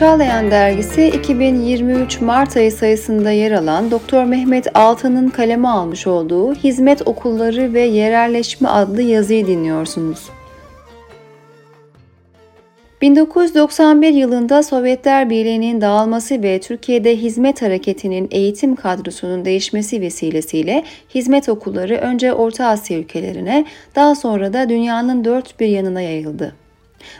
Çağlayan dergisi 2023 Mart ayı sayısında yer alan Doktor Mehmet Altan'ın kaleme almış olduğu Hizmet Okulları ve Yerelleşme adlı yazıyı dinliyorsunuz. 1991 yılında Sovyetler Birliği'nin dağılması ve Türkiye'de hizmet hareketinin eğitim kadrosunun değişmesi vesilesiyle hizmet okulları önce Orta Asya ülkelerine, daha sonra da dünyanın dört bir yanına yayıldı.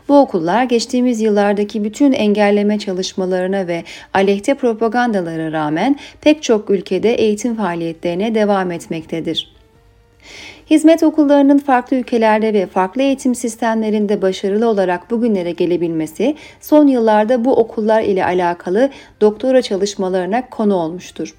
Bu okullar geçtiğimiz yıllardaki bütün engelleme çalışmalarına ve aleyhte propagandalara rağmen pek çok ülkede eğitim faaliyetlerine devam etmektedir. Hizmet okullarının farklı ülkelerde ve farklı eğitim sistemlerinde başarılı olarak bugünlere gelebilmesi son yıllarda bu okullar ile alakalı doktora çalışmalarına konu olmuştur.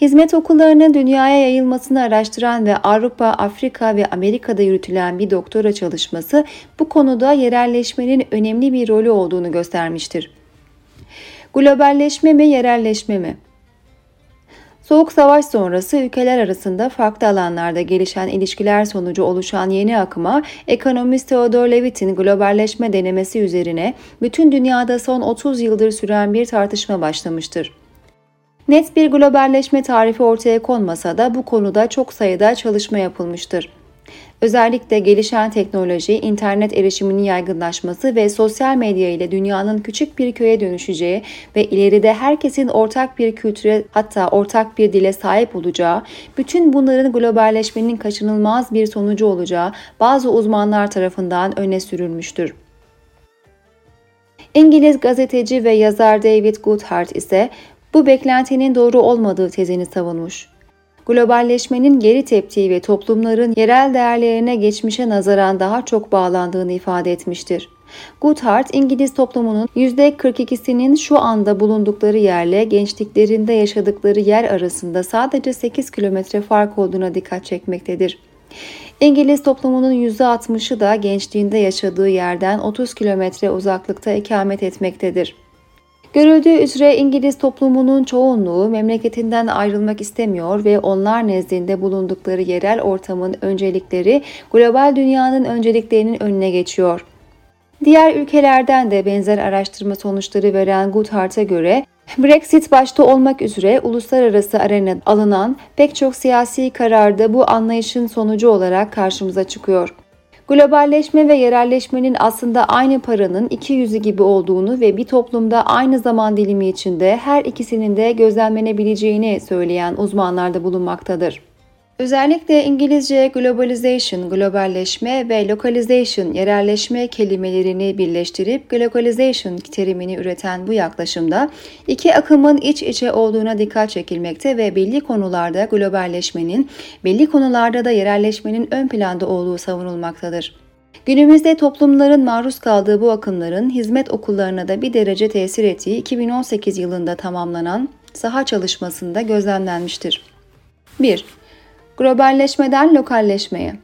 Hizmet okullarının dünyaya yayılmasını araştıran ve Avrupa, Afrika ve Amerika'da yürütülen bir doktora çalışması bu konuda yerelleşmenin önemli bir rolü olduğunu göstermiştir. Globalleşme mi, yerelleşme mi? Soğuk savaş sonrası ülkeler arasında farklı alanlarda gelişen ilişkiler sonucu oluşan yeni akıma ekonomist Theodor Levitt'in globalleşme denemesi üzerine bütün dünyada son 30 yıldır süren bir tartışma başlamıştır. Net bir globalleşme tarifi ortaya konmasa da bu konuda çok sayıda çalışma yapılmıştır. Özellikle gelişen teknoloji, internet erişiminin yaygınlaşması ve sosyal medya ile dünyanın küçük bir köye dönüşeceği ve ileride herkesin ortak bir kültüre hatta ortak bir dile sahip olacağı, bütün bunların globalleşmenin kaçınılmaz bir sonucu olacağı bazı uzmanlar tarafından öne sürülmüştür. İngiliz gazeteci ve yazar David Goodhart ise bu beklentinin doğru olmadığı tezini savunmuş. Globalleşmenin geri teptiği ve toplumların yerel değerlerine geçmişe nazaran daha çok bağlandığını ifade etmiştir. Goodhart, İngiliz toplumunun %42'sinin şu anda bulundukları yerle gençliklerinde yaşadıkları yer arasında sadece 8 kilometre fark olduğuna dikkat çekmektedir. İngiliz toplumunun %60'ı da gençliğinde yaşadığı yerden 30 kilometre uzaklıkta ikamet etmektedir. Görüldüğü üzere İngiliz toplumunun çoğunluğu memleketinden ayrılmak istemiyor ve onlar nezdinde bulundukları yerel ortamın öncelikleri global dünyanın önceliklerinin önüne geçiyor. Diğer ülkelerden de benzer araştırma sonuçları veren Goodhart'a göre Brexit başta olmak üzere uluslararası arena alınan pek çok siyasi kararda bu anlayışın sonucu olarak karşımıza çıkıyor. Globalleşme ve yerelleşmenin aslında aynı paranın iki yüzü gibi olduğunu ve bir toplumda aynı zaman dilimi içinde her ikisinin de gözlemlenebileceğini söyleyen uzmanlar da bulunmaktadır. Özellikle İngilizce globalization, globalleşme ve localization, yerelleşme kelimelerini birleştirip globalization terimini üreten bu yaklaşımda iki akımın iç içe olduğuna dikkat çekilmekte ve belli konularda globalleşmenin, belli konularda da yerelleşmenin ön planda olduğu savunulmaktadır. Günümüzde toplumların maruz kaldığı bu akımların hizmet okullarına da bir derece tesir ettiği 2018 yılında tamamlanan saha çalışmasında gözlemlenmiştir. 1 globalleşmeden lokalleşmeye.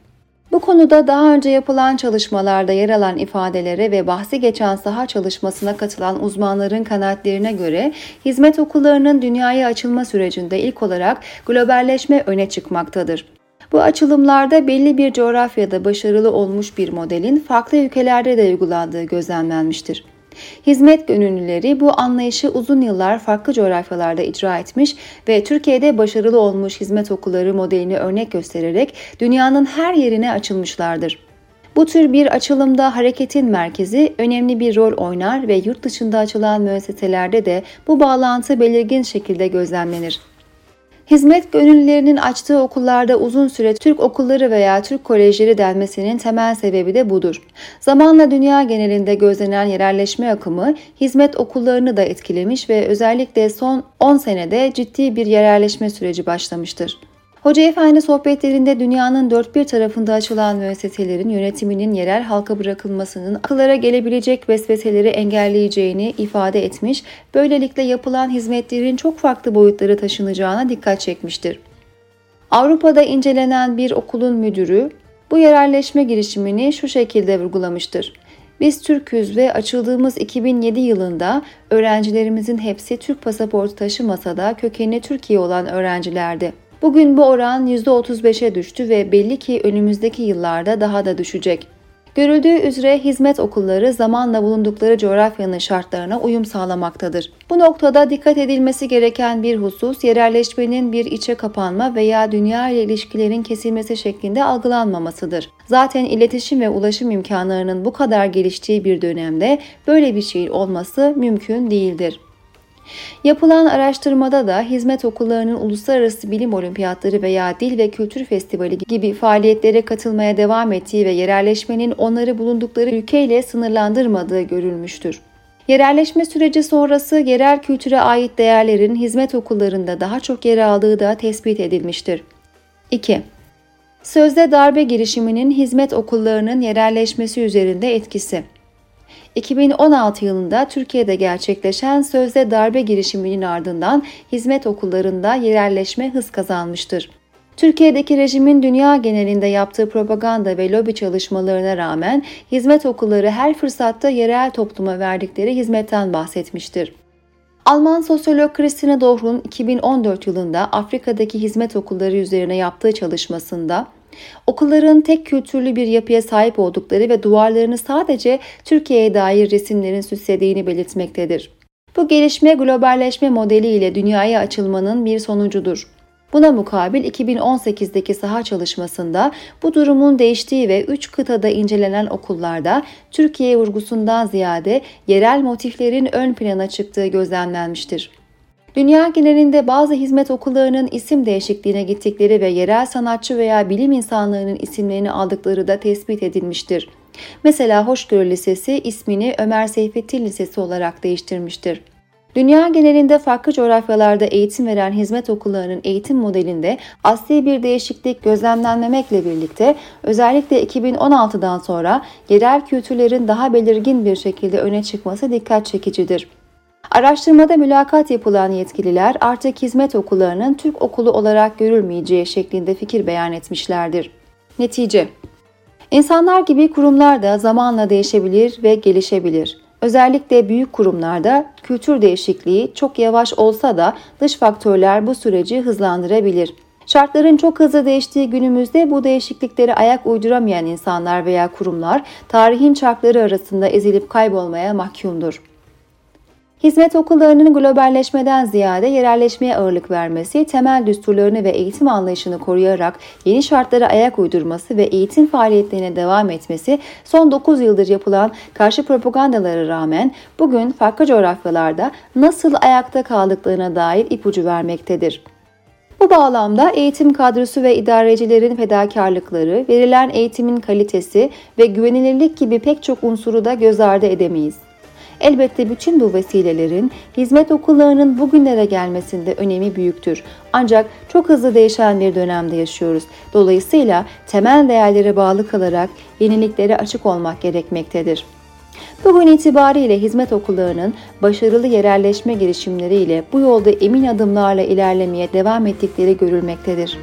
Bu konuda daha önce yapılan çalışmalarda yer alan ifadelere ve bahsi geçen saha çalışmasına katılan uzmanların kanaatlerine göre hizmet okullarının dünyaya açılma sürecinde ilk olarak globalleşme öne çıkmaktadır. Bu açılımlarda belli bir coğrafyada başarılı olmuş bir modelin farklı ülkelerde de uygulandığı gözlemlenmiştir. Hizmet gönüllüleri bu anlayışı uzun yıllar farklı coğrafyalarda icra etmiş ve Türkiye'de başarılı olmuş hizmet okulları modelini örnek göstererek dünyanın her yerine açılmışlardır. Bu tür bir açılımda hareketin merkezi önemli bir rol oynar ve yurt dışında açılan müesseselerde de bu bağlantı belirgin şekilde gözlemlenir. Hizmet gönüllülerinin açtığı okullarda uzun süre Türk okulları veya Türk kolejleri denmesinin temel sebebi de budur. Zamanla dünya genelinde gözlenen yerelleşme akımı hizmet okullarını da etkilemiş ve özellikle son 10 senede ciddi bir yerelleşme süreci başlamıştır. Hoca Efendi sohbetlerinde dünyanın dört bir tarafında açılan müesseselerin yönetiminin yerel halka bırakılmasının akıllara gelebilecek vesveseleri engelleyeceğini ifade etmiş, böylelikle yapılan hizmetlerin çok farklı boyutları taşınacağına dikkat çekmiştir. Avrupa'da incelenen bir okulun müdürü bu yerelleşme girişimini şu şekilde vurgulamıştır. Biz Türküz ve açıldığımız 2007 yılında öğrencilerimizin hepsi Türk pasaportu taşımasa da kökeni Türkiye olan öğrencilerdi. Bugün bu oran %35'e düştü ve belli ki önümüzdeki yıllarda daha da düşecek. Görüldüğü üzere hizmet okulları zamanla bulundukları coğrafyanın şartlarına uyum sağlamaktadır. Bu noktada dikkat edilmesi gereken bir husus yerelleşmenin bir içe kapanma veya dünya ile ilişkilerin kesilmesi şeklinde algılanmamasıdır. Zaten iletişim ve ulaşım imkanlarının bu kadar geliştiği bir dönemde böyle bir şeyin olması mümkün değildir. Yapılan araştırmada da hizmet okullarının uluslararası bilim olimpiyatları veya dil ve kültür festivali gibi faaliyetlere katılmaya devam ettiği ve yerelleşmenin onları bulundukları ülkeyle sınırlandırmadığı görülmüştür. Yerelleşme süreci sonrası yerel kültüre ait değerlerin hizmet okullarında daha çok yer aldığı da tespit edilmiştir. 2. Sözde darbe girişiminin hizmet okullarının yerelleşmesi üzerinde etkisi 2016 yılında Türkiye'de gerçekleşen sözde darbe girişiminin ardından hizmet okullarında yerelleşme hız kazanmıştır. Türkiye'deki rejimin dünya genelinde yaptığı propaganda ve lobi çalışmalarına rağmen hizmet okulları her fırsatta yerel topluma verdikleri hizmetten bahsetmiştir. Alman sosyolog Christine Dohrun 2014 yılında Afrika'daki hizmet okulları üzerine yaptığı çalışmasında Okulların tek kültürlü bir yapıya sahip oldukları ve duvarlarını sadece Türkiye'ye dair resimlerin süslediğini belirtmektedir. Bu gelişme globalleşme modeli ile dünyaya açılmanın bir sonucudur. Buna mukabil 2018'deki saha çalışmasında bu durumun değiştiği ve 3 kıtada incelenen okullarda Türkiye vurgusundan ziyade yerel motiflerin ön plana çıktığı gözlemlenmiştir. Dünya genelinde bazı hizmet okullarının isim değişikliğine gittikleri ve yerel sanatçı veya bilim insanlarının isimlerini aldıkları da tespit edilmiştir. Mesela Hoşgörü Lisesi ismini Ömer Seyfettin Lisesi olarak değiştirmiştir. Dünya genelinde farklı coğrafyalarda eğitim veren hizmet okullarının eğitim modelinde asli bir değişiklik gözlemlenmemekle birlikte özellikle 2016'dan sonra yerel kültürlerin daha belirgin bir şekilde öne çıkması dikkat çekicidir. Araştırmada mülakat yapılan yetkililer artık hizmet okullarının Türk okulu olarak görülmeyeceği şeklinde fikir beyan etmişlerdir. Netice İnsanlar gibi kurumlar da zamanla değişebilir ve gelişebilir. Özellikle büyük kurumlarda kültür değişikliği çok yavaş olsa da dış faktörler bu süreci hızlandırabilir. Şartların çok hızlı değiştiği günümüzde bu değişikliklere ayak uyduramayan insanlar veya kurumlar tarihin çarkları arasında ezilip kaybolmaya mahkumdur. Hizmet okullarının globalleşmeden ziyade yerelleşmeye ağırlık vermesi, temel düsturlarını ve eğitim anlayışını koruyarak yeni şartlara ayak uydurması ve eğitim faaliyetlerine devam etmesi son 9 yıldır yapılan karşı propagandalara rağmen bugün farklı coğrafyalarda nasıl ayakta kaldıklarına dair ipucu vermektedir. Bu bağlamda eğitim kadrosu ve idarecilerin fedakarlıkları, verilen eğitimin kalitesi ve güvenilirlik gibi pek çok unsuru da göz ardı edemeyiz. Elbette bütün bu vesilelerin hizmet okullarının bugünlere gelmesinde önemi büyüktür. Ancak çok hızlı değişen bir dönemde yaşıyoruz. Dolayısıyla temel değerlere bağlı kalarak yeniliklere açık olmak gerekmektedir. Bugün itibariyle hizmet okullarının başarılı yerelleşme girişimleriyle bu yolda emin adımlarla ilerlemeye devam ettikleri görülmektedir.